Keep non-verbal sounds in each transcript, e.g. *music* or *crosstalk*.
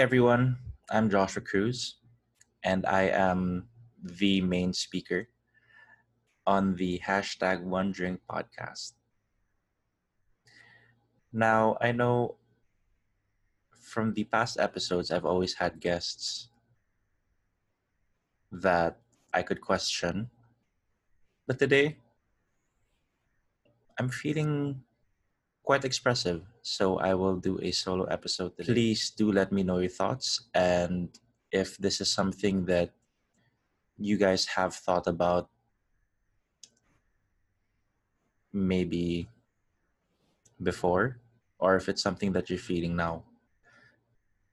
everyone, I'm Joshua Cruz, and I am the main speaker on the hashtag One Drink podcast. Now, I know from the past episodes, I've always had guests that I could question, but today I'm feeling quite expressive, so I will do a solo episode. Please do let me know your thoughts and if this is something that you guys have thought about maybe before or if it's something that you're feeling now.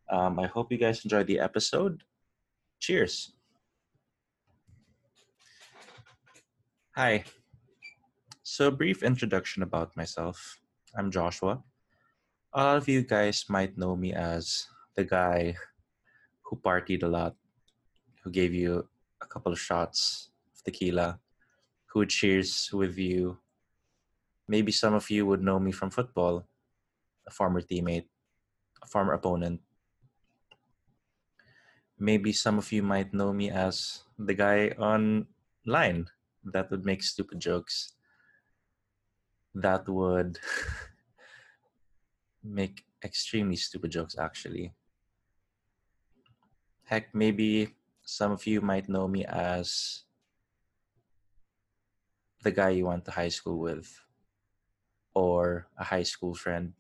Um, I hope you guys enjoyed the episode. Cheers. Hi. So, a brief introduction about myself. I'm Joshua. A lot of you guys might know me as the guy who partied a lot, who gave you a couple of shots of tequila, who cheers with you. Maybe some of you would know me from football, a former teammate, a former opponent. Maybe some of you might know me as the guy online that would make stupid jokes. That would *laughs* make extremely stupid jokes, actually. Heck, maybe some of you might know me as the guy you went to high school with, or a high school friend.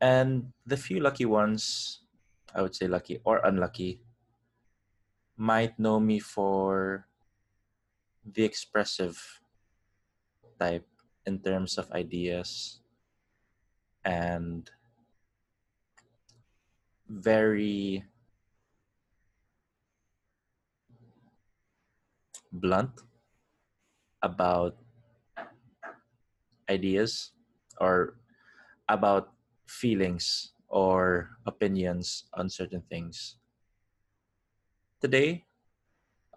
And the few lucky ones, I would say lucky or unlucky, might know me for the expressive type in terms of ideas and very blunt about ideas or about feelings or opinions on certain things. Today,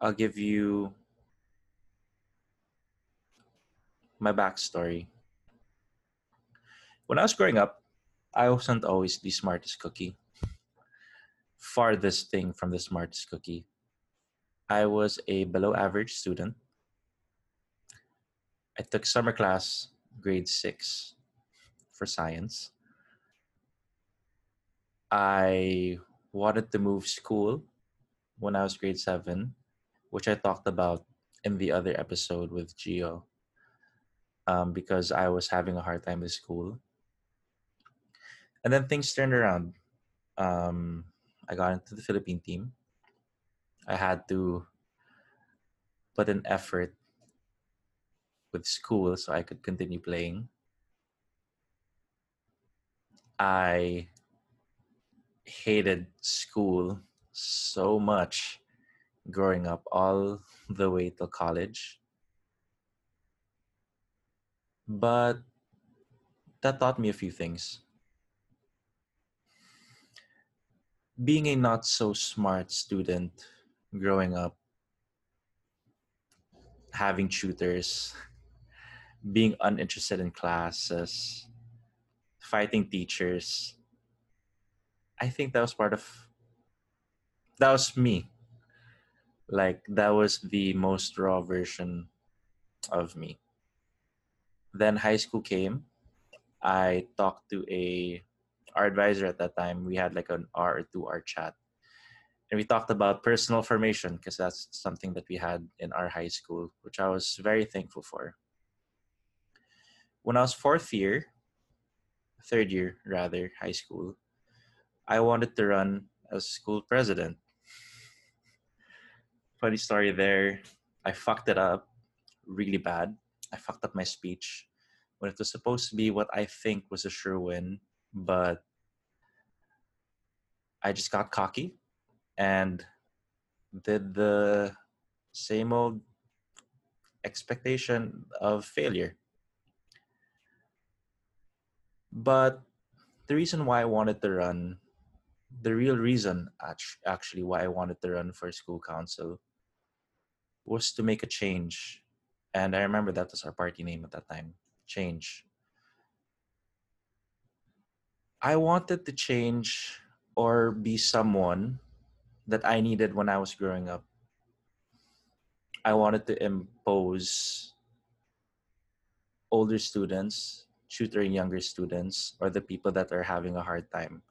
I'll give you my backstory. When I was growing up, I wasn't always the smartest cookie. Farthest thing from the smartest cookie. I was a below average student. I took summer class grade six for science. I wanted to move school when I was grade seven, which I talked about in the other episode with Geo, um, because I was having a hard time with school. And then things turned around. Um, I got into the Philippine team. I had to put an effort with school so I could continue playing. I hated school so much growing up, all the way till college. But that taught me a few things. Being a not so smart student growing up, having tutors, being uninterested in classes, fighting teachers. I think that was part of that was me. Like that was the most raw version of me. Then high school came. I talked to a our advisor at that time. We had like an R or two R chat. And we talked about personal formation because that's something that we had in our high school, which I was very thankful for. When I was fourth year, third year rather, high school, I wanted to run as school president. Funny story there. I fucked it up really bad. I fucked up my speech when it was supposed to be what I think was a sure win, but I just got cocky and did the same old expectation of failure. But the reason why I wanted to run, the real reason actually why I wanted to run for school council was to make a change. And I remember that was our party name at that time Change. I wanted to change or be someone that I needed when I was growing up. I wanted to impose older students tutoring younger students or the people that are having a hard time.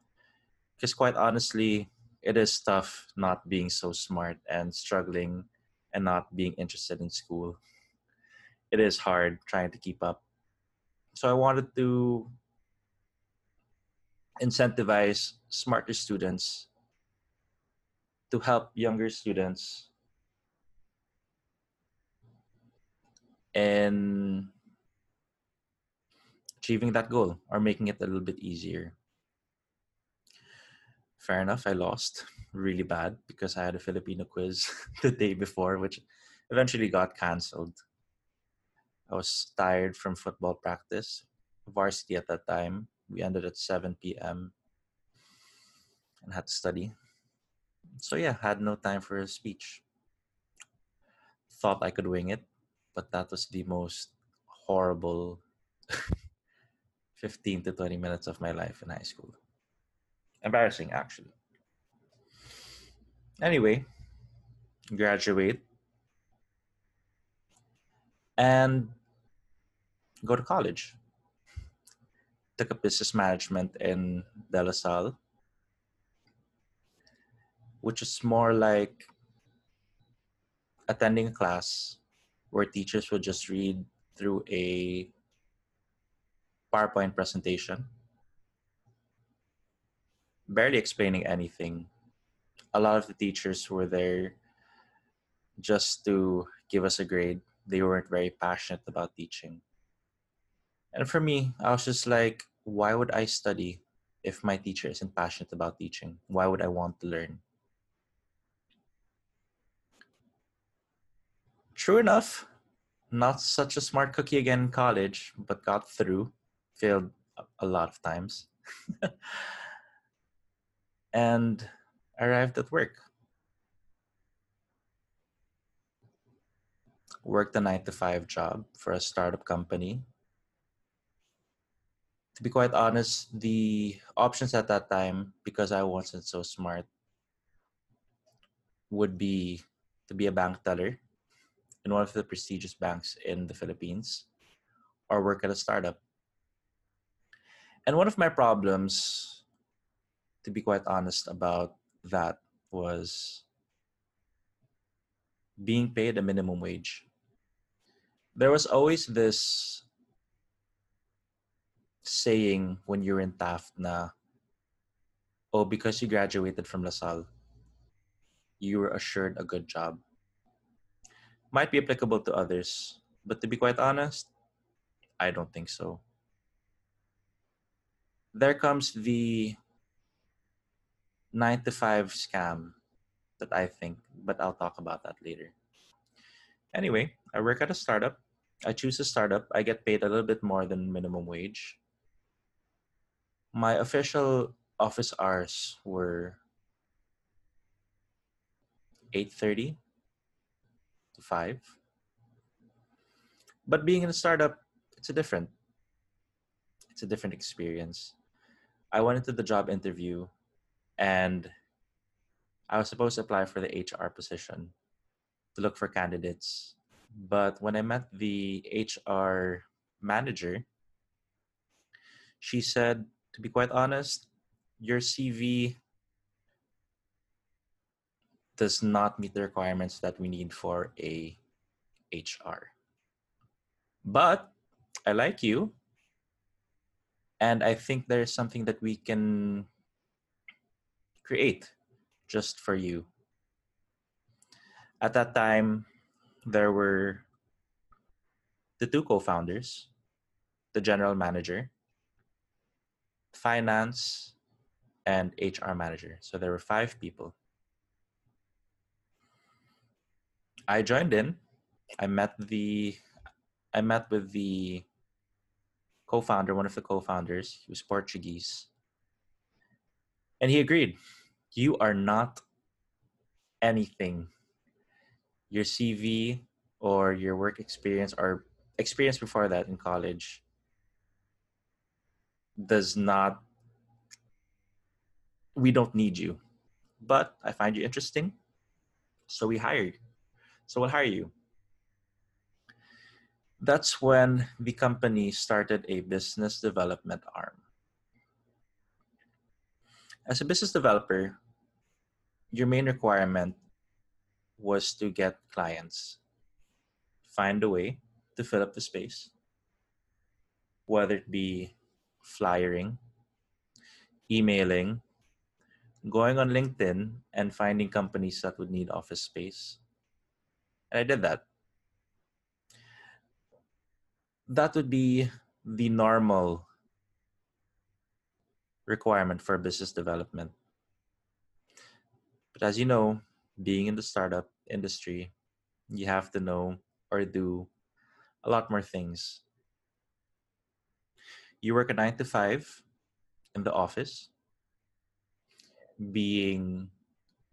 Because quite honestly, it is tough not being so smart and struggling and not being interested in school. It is hard trying to keep up. So I wanted to incentivize smarter students to help younger students in achieving that goal or making it a little bit easier. Fair enough, I lost really bad because I had a Filipino quiz *laughs* the day before, which eventually got cancelled. I was tired from football practice, varsity at that time. We ended at 7 p.m. and had to study. So, yeah, had no time for a speech. Thought I could wing it, but that was the most horrible *laughs* 15 to 20 minutes of my life in high school. Embarrassing, actually. Anyway, graduate and go to college. Took a business management in De La Salle, which is more like attending a class where teachers will just read through a PowerPoint presentation, barely explaining anything. A lot of the teachers were there just to give us a grade. They weren't very passionate about teaching. And for me, I was just like, why would I study if my teacher isn't passionate about teaching? Why would I want to learn? True enough, not such a smart cookie again in college, but got through failed a lot of times *laughs* and arrived at work worked a 9 to 5 job for a startup company to be quite honest the options at that time because i wasn't so smart would be to be a bank teller in one of the prestigious banks in the philippines or work at a startup and one of my problems, to be quite honest about that, was being paid a minimum wage. There was always this saying when you're in Taft na, oh, because you graduated from LaSalle, you were assured a good job. Might be applicable to others, but to be quite honest, I don't think so there comes the nine to five scam that I think, but I'll talk about that later. Anyway, I work at a startup. I choose a startup. I get paid a little bit more than minimum wage. My official office hours were 8:30 to 5. But being in a startup, it's a different it's a different experience. I went into the job interview and I was supposed to apply for the HR position to look for candidates. But when I met the HR manager, she said, to be quite honest, your CV does not meet the requirements that we need for a HR. But I like you and i think there's something that we can create just for you at that time there were the two co-founders the general manager finance and hr manager so there were five people i joined in i met the i met with the co-founder, one of the co-founders, he was Portuguese. And he agreed, you are not anything. Your CV or your work experience or experience before that in college does not we don't need you, but I find you interesting, so we hire you. So we'll hire you. That's when the company started a business development arm. As a business developer, your main requirement was to get clients, find a way to fill up the space, whether it be flyering, emailing, going on LinkedIn and finding companies that would need office space. And I did that. That would be the normal requirement for business development. But as you know, being in the startup industry, you have to know or do a lot more things. You work a nine to five in the office, being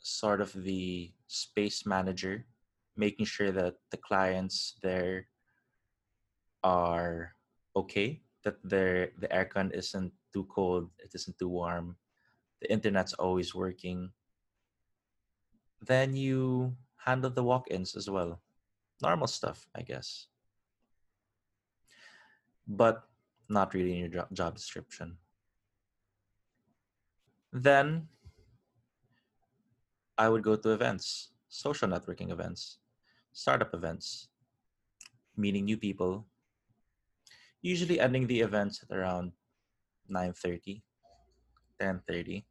sort of the space manager, making sure that the clients there are okay, that their the aircon isn't too cold, it isn't too warm, the internet's always working. Then you handle the walk-ins as well. Normal stuff, I guess. But not really in your job description. Then I would go to events, social networking events, startup events, meeting new people, usually ending the events at around 9.30, 10.30,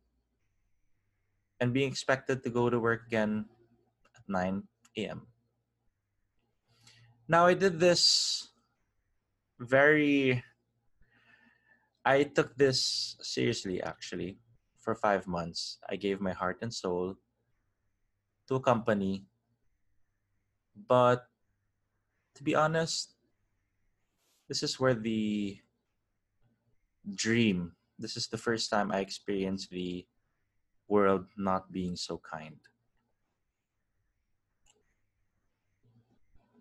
and being expected to go to work again at 9 a.m. Now I did this very I took this seriously actually for 5 months. I gave my heart and soul to a company but to be honest this is where the dream this is the first time I experienced the world not being so kind.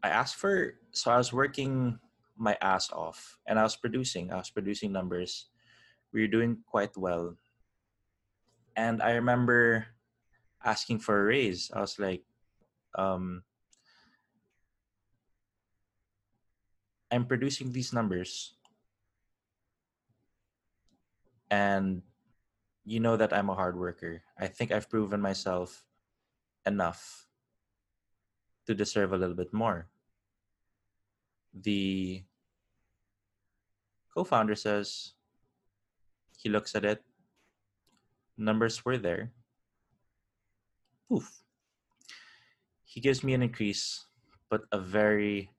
I asked for so I was working my ass off and I was producing. I was producing numbers. We were doing quite well. And I remember asking for a raise. I was like, um, I'm producing these numbers. And you know that I'm a hard worker. I think I've proven myself enough to deserve a little bit more. The co founder says he looks at it, numbers were there. Poof. He gives me an increase, but a very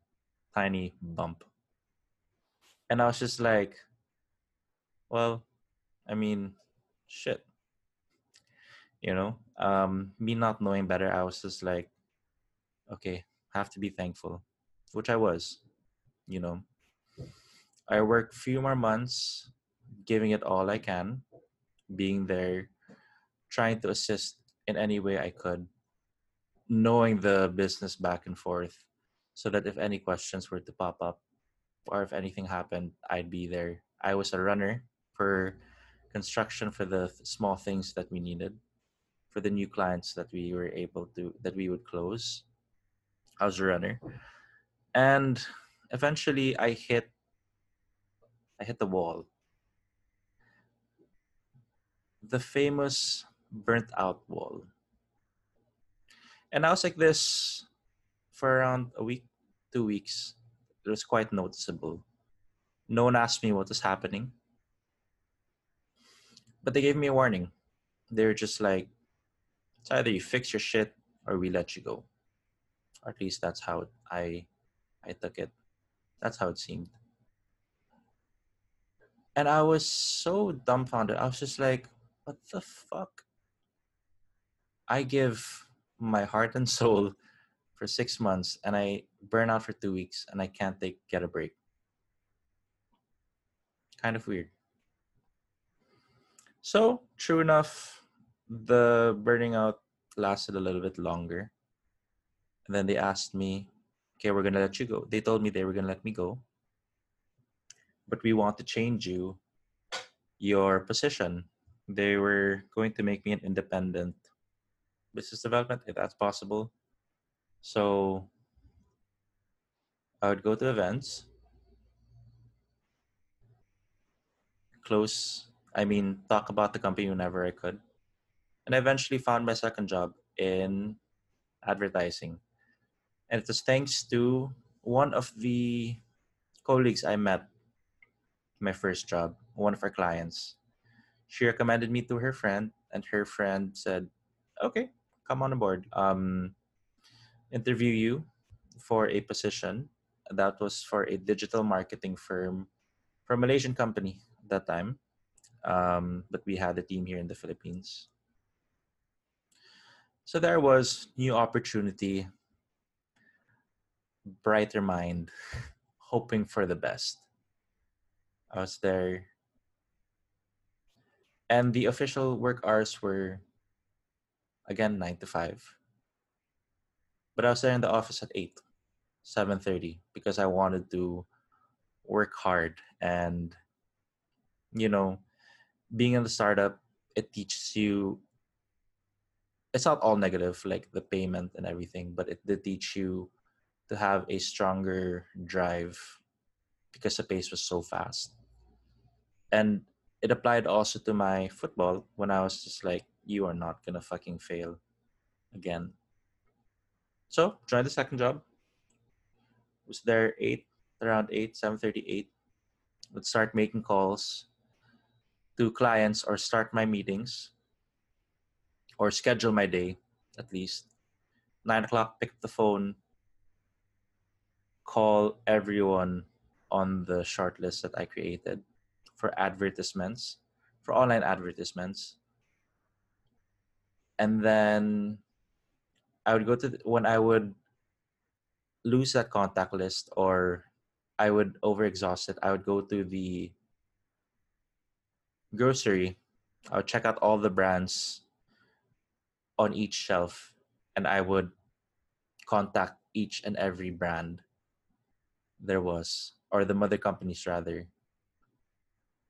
tiny bump. And I was just like, well, I mean, shit. You know, um, me not knowing better, I was just like, okay, have to be thankful, which I was, you know. I worked few more months, giving it all I can, being there, trying to assist in any way I could, knowing the business back and forth, so that if any questions were to pop up, or if anything happened, I'd be there. I was a runner for construction for the small things that we needed for the new clients that we were able to that we would close i was a runner and eventually i hit i hit the wall the famous burnt out wall and i was like this for around a week two weeks it was quite noticeable no one asked me what was happening but they gave me a warning. They're just like, it's either you fix your shit or we let you go. Or at least that's how I I took it. That's how it seemed. And I was so dumbfounded. I was just like, what the fuck? I give my heart and *laughs* soul for six months and I burn out for two weeks and I can't take get a break. Kind of weird. So, true enough, the burning out lasted a little bit longer. And then they asked me, okay, we're going to let you go. They told me they were going to let me go. But we want to change you your position. they were going to make me an independent business development if that's possible. So I would go to events, close, I mean, talk about the company whenever I could. And I eventually found my second job in advertising. And it was thanks to one of the colleagues I met my first job, one of our clients. She recommended me to her friend, and her friend said, Okay, come on board. Um, interview you for a position that was for a digital marketing firm for a Malaysian company at that time. Um, but we had a team here in the Philippines. So there was new opportunity, brighter mind, *laughs* hoping for the best. I was there. And the official work hours were again 9 to 5. But I was there in the office at 8, 7:30 because I wanted to work hard and you know, being in the startup, it teaches you it's not all negative like the payment and everything, but it did teach you to have a stronger drive because the pace was so fast. And it applied also to my football when I was just like, you are not gonna fucking fail again. So joined the second job. Was there eight around eight, seven thirty eight. Would start making calls to clients or start my meetings or schedule my day at least. Nine o'clock, pick up the phone, call everyone on the short list that I created for advertisements, for online advertisements. And then I would go to the, when I would lose that contact list or I would overexhaust it, I would go to the grocery. I would check out all the brands on each shelf and I would contact each and every brand there was, or the mother companies rather,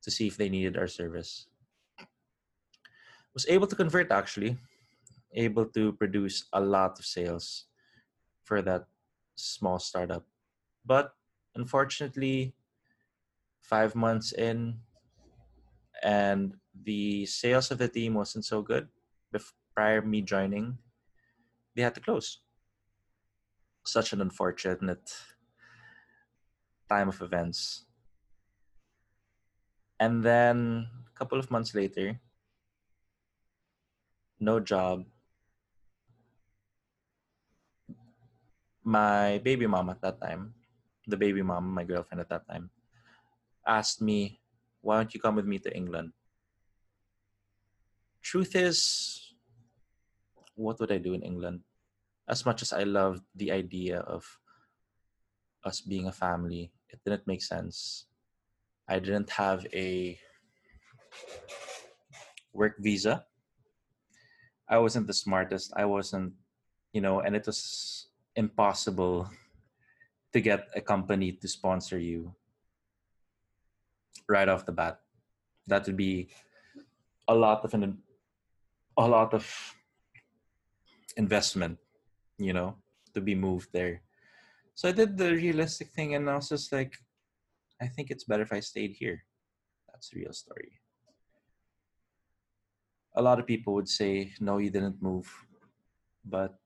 to see if they needed our service. Was able to convert actually, able to produce a lot of sales for that small startup. But unfortunately, five months in, and the sales of the team wasn't so good prior me joining, they had to close. Such an unfortunate time of events. And then a couple of months later, no job. My baby mom at that time, the baby mom, my girlfriend at that time, asked me, Why don't you come with me to England? Truth is, what would I do in England? As much as I loved the idea of us being a family, it didn't make sense. I didn't have a work visa. I wasn't the smartest. I wasn't, you know, and it was impossible to get a company to sponsor you right off the bat. That would be a lot of an a lot of investment, you know, to be moved there. So I did the realistic thing and I was just like, I think it's better if I stayed here. That's the real story. A lot of people would say, no, you didn't move. But,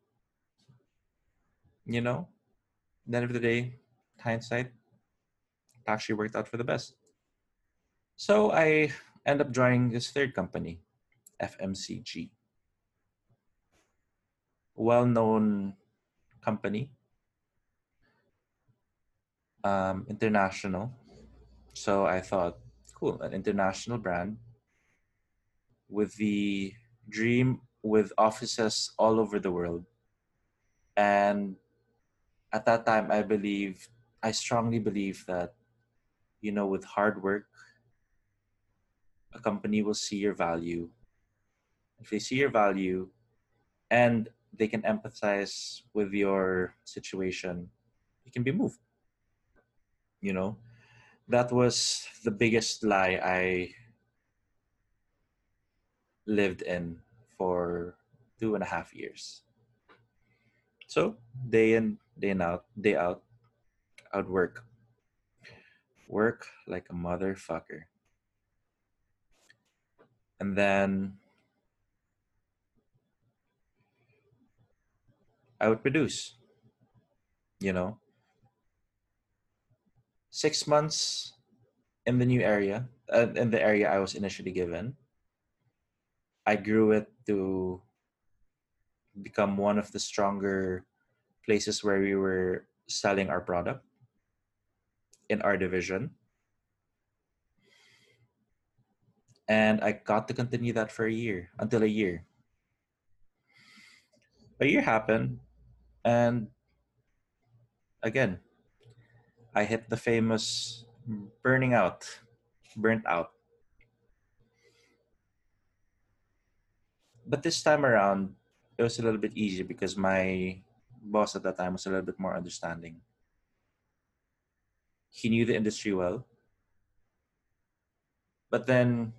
you know, at the end of the day, hindsight, it actually worked out for the best. So I end up joining this third company, FMCG. Well known company um, international. So I thought, cool, an international brand with the dream with offices all over the world. And at that time, I believe, I strongly believe that, you know, with hard work, a company will see your value. If they see your value and they can empathize with your situation, you can be moved you know that was the biggest lie i lived in for two and a half years. So day in, day in out, day out, I would work. Work like a motherfucker. And then I would produce. You know, six months in the new area, uh, in the area I was initially given. I grew it to become one of the stronger places where we were selling our product in our division. And I got to continue that for a year, until a year. A year happened, and again, I hit the famous burning out, burnt out. But this time around, it was a little bit easier because my boss at that time was a little bit more understanding. He knew the industry well. But then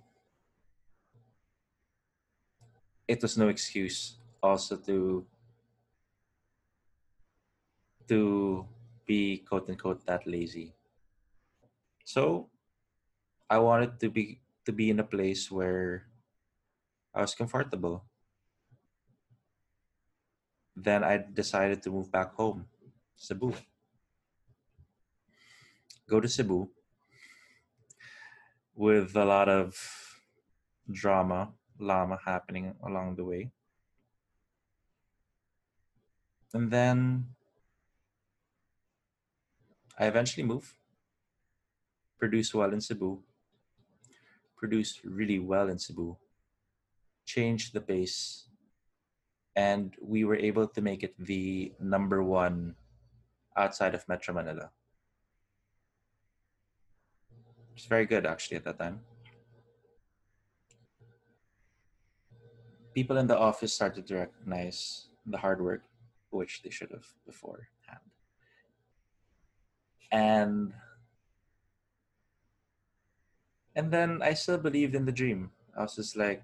it was no excuse also to to be quote unquote that lazy. So I wanted to be to be in a place where I was comfortable. Then I decided to move back home, Cebu. Go to Cebu with a lot of drama, llama happening along the way. And then I eventually moved, produced well in Cebu, produced really well in Cebu, changed the pace, and we were able to make it the number one outside of Metro Manila. It's very good actually at that time. People in the office started to recognize the hard work, which they should have beforehand and and then I still believed in the dream. I was just like,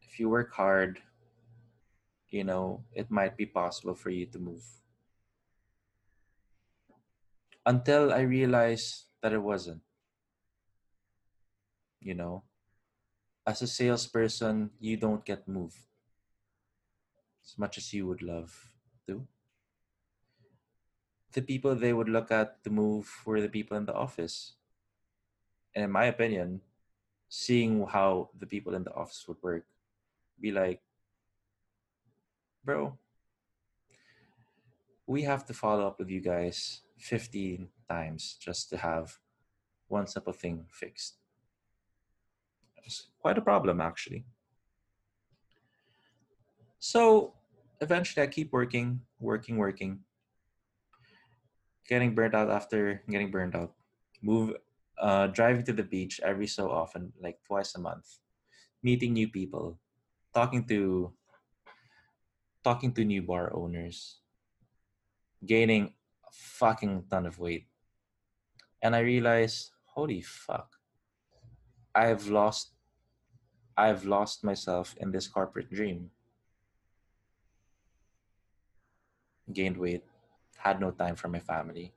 if you work hard, you know, it might be possible for you to move. Until I realized that it wasn't. You know, as a salesperson, you don't get moved as much as you would love to the people they would look at to move were the people in the office. And in my opinion, seeing how the people in the office would work, be like, bro, we have to follow up with you guys 15 times just to have one simple thing fixed. It's quite a problem, actually. So eventually, I keep working, working, working getting burnt out after getting burnt out. Move, uh, driving to the beach every so often, like twice a month, meeting new people, talking to, talking to new bar owners, gaining a fucking ton of weight, and I realized, holy fuck, I've lost, I've lost myself in this corporate dream. Gained weight had no time for my family.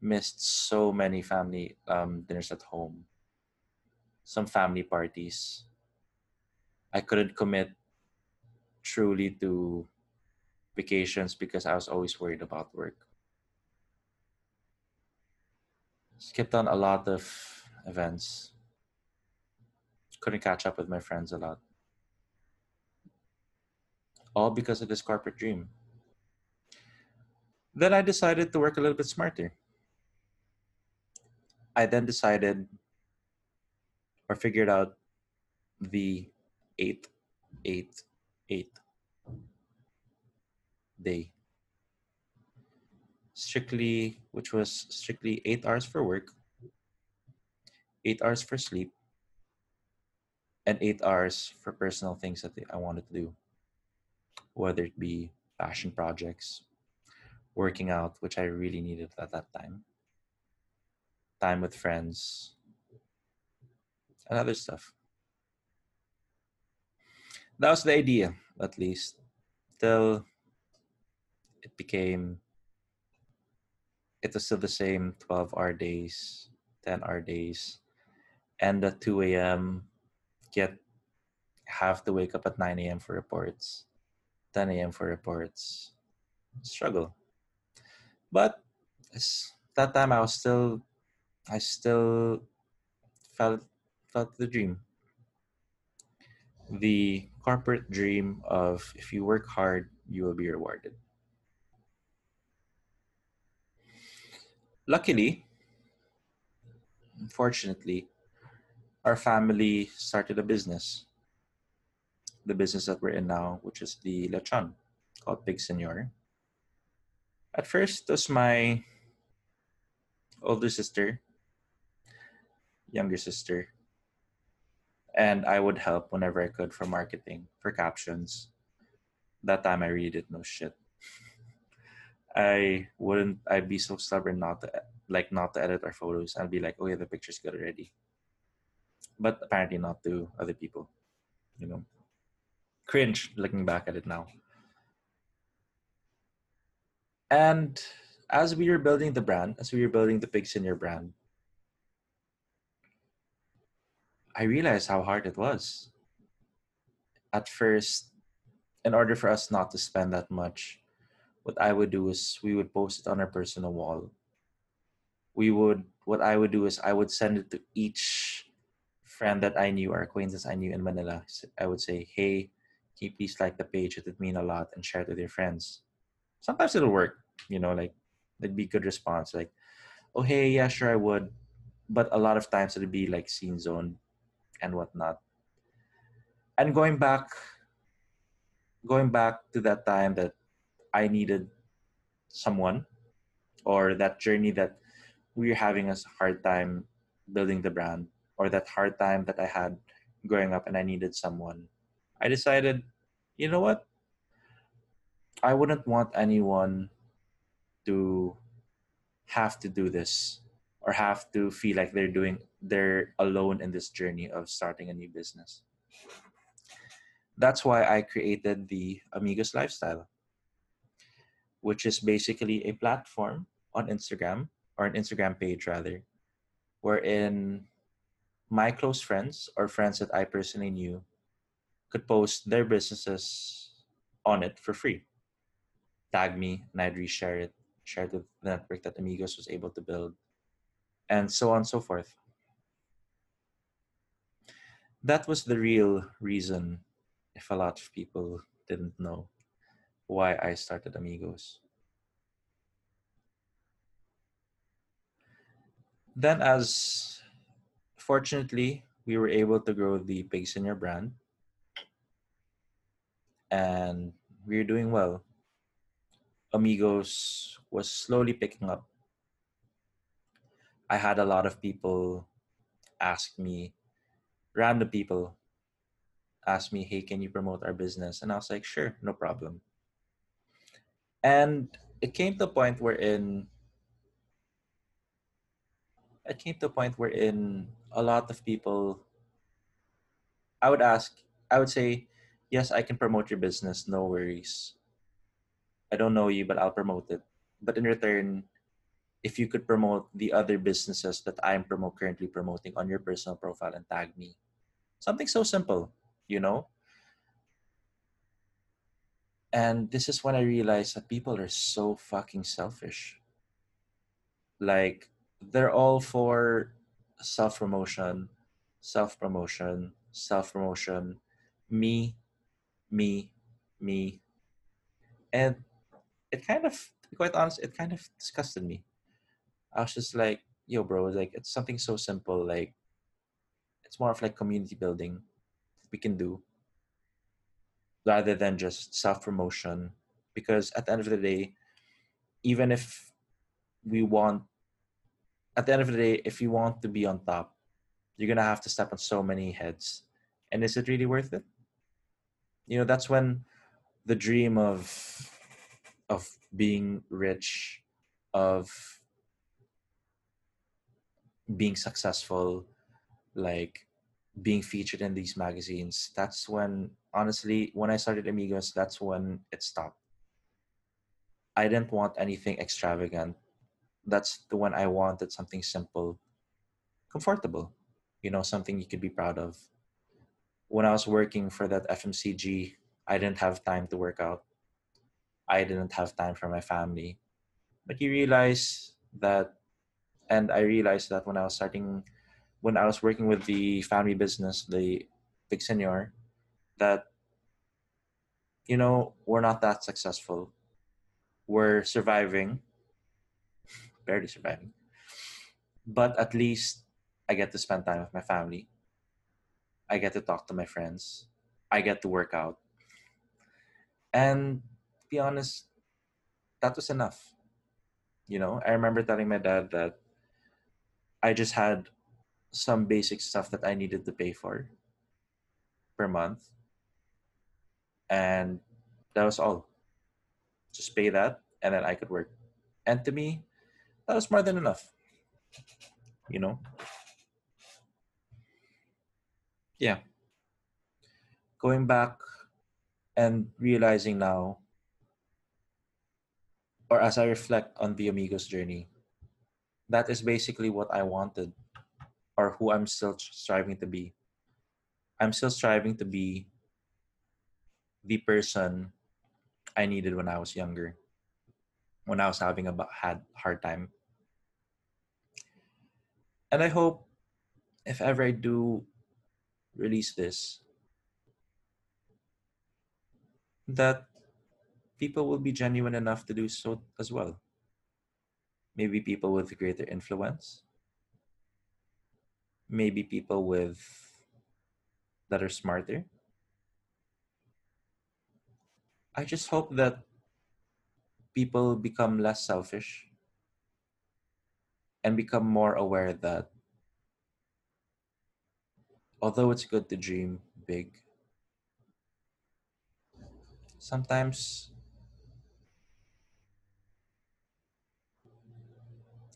Missed so many family um, dinners at home, some family parties. I couldn't commit truly to vacations because I was always worried about work. Skipped on a lot of events. Couldn't catch up with my friends a lot. All because of this corporate dream. Then I decided to work a little bit smarter. I then decided or figured out the eight, eight, eight day. Strictly, which was strictly eight hours for work, eight hours for sleep, and eight hours for personal things that I wanted to do, whether it be passion projects, working out, which I really needed at that time, time with friends, and other stuff. That was the idea, at least, till it became. It was still the same 12 hour days, 10 hour days, and at 2 a.m. get have to wake up at 9 a.m. for reports, 10 a.m. for reports. Struggle. But that time I was still, I still felt felt the dream. The corporate dream of if you work hard, you will be rewarded. Luckily, unfortunately, our family started a business. The business that we're in now, which is the lechon called Pig Senor. At first, it was my older sister, younger sister, and I would help whenever I could for marketing, for captions. That time I really didn't know shit. *laughs* I wouldn't. I'd be so stubborn not to like not to edit our photos. I'd be like, "Oh yeah, the picture's good already," but apparently not to other people. You know, cringe looking back at it now. And as we were building the brand, as we were building the Pig Senor brand, I realized how hard it was. At first, in order for us not to spend that much, what I would do is we would post it on our personal wall. We would, what I would do is I would send it to each friend that I knew or acquaintance I knew in Manila. I would say, hey, can you please like the page? It would mean a lot and share it with your friends. Sometimes it'll work, you know, like it'd be good response. Like, oh, hey, yeah, sure, I would. But a lot of times it'd be like scene zone and whatnot. And going back, going back to that time that I needed someone, or that journey that we're having a hard time building the brand, or that hard time that I had growing up and I needed someone, I decided, you know what? I wouldn't want anyone to have to do this or have to feel like they're doing they're alone in this journey of starting a new business. That's why I created the Amigos Lifestyle, which is basically a platform on Instagram or an Instagram page rather, wherein my close friends or friends that I personally knew could post their businesses on it for free. Tag me and I'd reshare it, share it with the network that Amigos was able to build, and so on and so forth that was the real reason if a lot of people didn't know why I started Amigos. Then, as fortunately, we were able to grow the Pig Senor brand, and we are doing well. Amigos was slowly picking up. I had a lot of people ask me random people ask me, hey, can you promote our business? And I was like, sure, no problem. And it came to a point wherein it came to a point wherein a lot of people I would ask, I would say, yes, I can promote your business, no worries. I don't know you, but I'll promote it. But in return, if you could promote the other businesses that I'm promote currently promoting on your personal profile and tag me. Something so simple, you know? And this is when I realized that people are so fucking selfish. Like, they're all for self promotion, self promotion, self promotion, me, me, me. And it kind of, to be quite honest, it kind of disgusted me. I was just like, yo, bro, like it's something so simple. Like, it's more of like community building we can do rather than just self promotion. Because at the end of the day, even if we want, at the end of the day, if you want to be on top, you're gonna have to step on so many heads. And is it really worth it? You know, that's when the dream of of being rich, of being successful like being featured in these magazines. That's when, honestly, when I started Amigos, that's when it stopped. I didn't want anything extravagant. That's the one I wanted something simple, comfortable, you know, something you could be proud of. When I was working for that FMCG, I didn't have time to work out. I didn't have time for my family. But you realize that, and I realized that when I was starting, when I was working with the family business, the Big Senior, that, you know, we're not that successful. We're surviving, *laughs* barely surviving. But at least I get to spend time with my family. I get to talk to my friends. I get to work out. And be honest, that was enough. You know, I remember telling my dad that I just had some basic stuff that I needed to pay for per month. And that was all. Just pay that and then I could work. And to me, that was more than enough. You know? Yeah. Going back and realizing now or as I reflect on the Amigos journey, that is basically what I wanted or who I'm still striving to be. I'm still striving to be the person I needed when I was younger, when I was having a had hard time. And I hope if ever I do release this, that people will be genuine enough to do so as well. Maybe people with greater influence. Maybe people with that are smarter. I just hope that people become less selfish and become more aware that although it's good to dream big, sometimes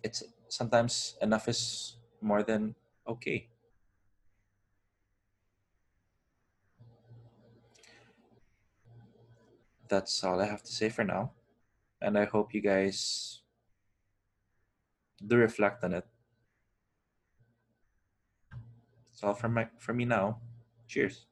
it's sometimes enough is more than okay. That's all I have to say for now. And I hope you guys do reflect on it. That's all from my from me now. Cheers.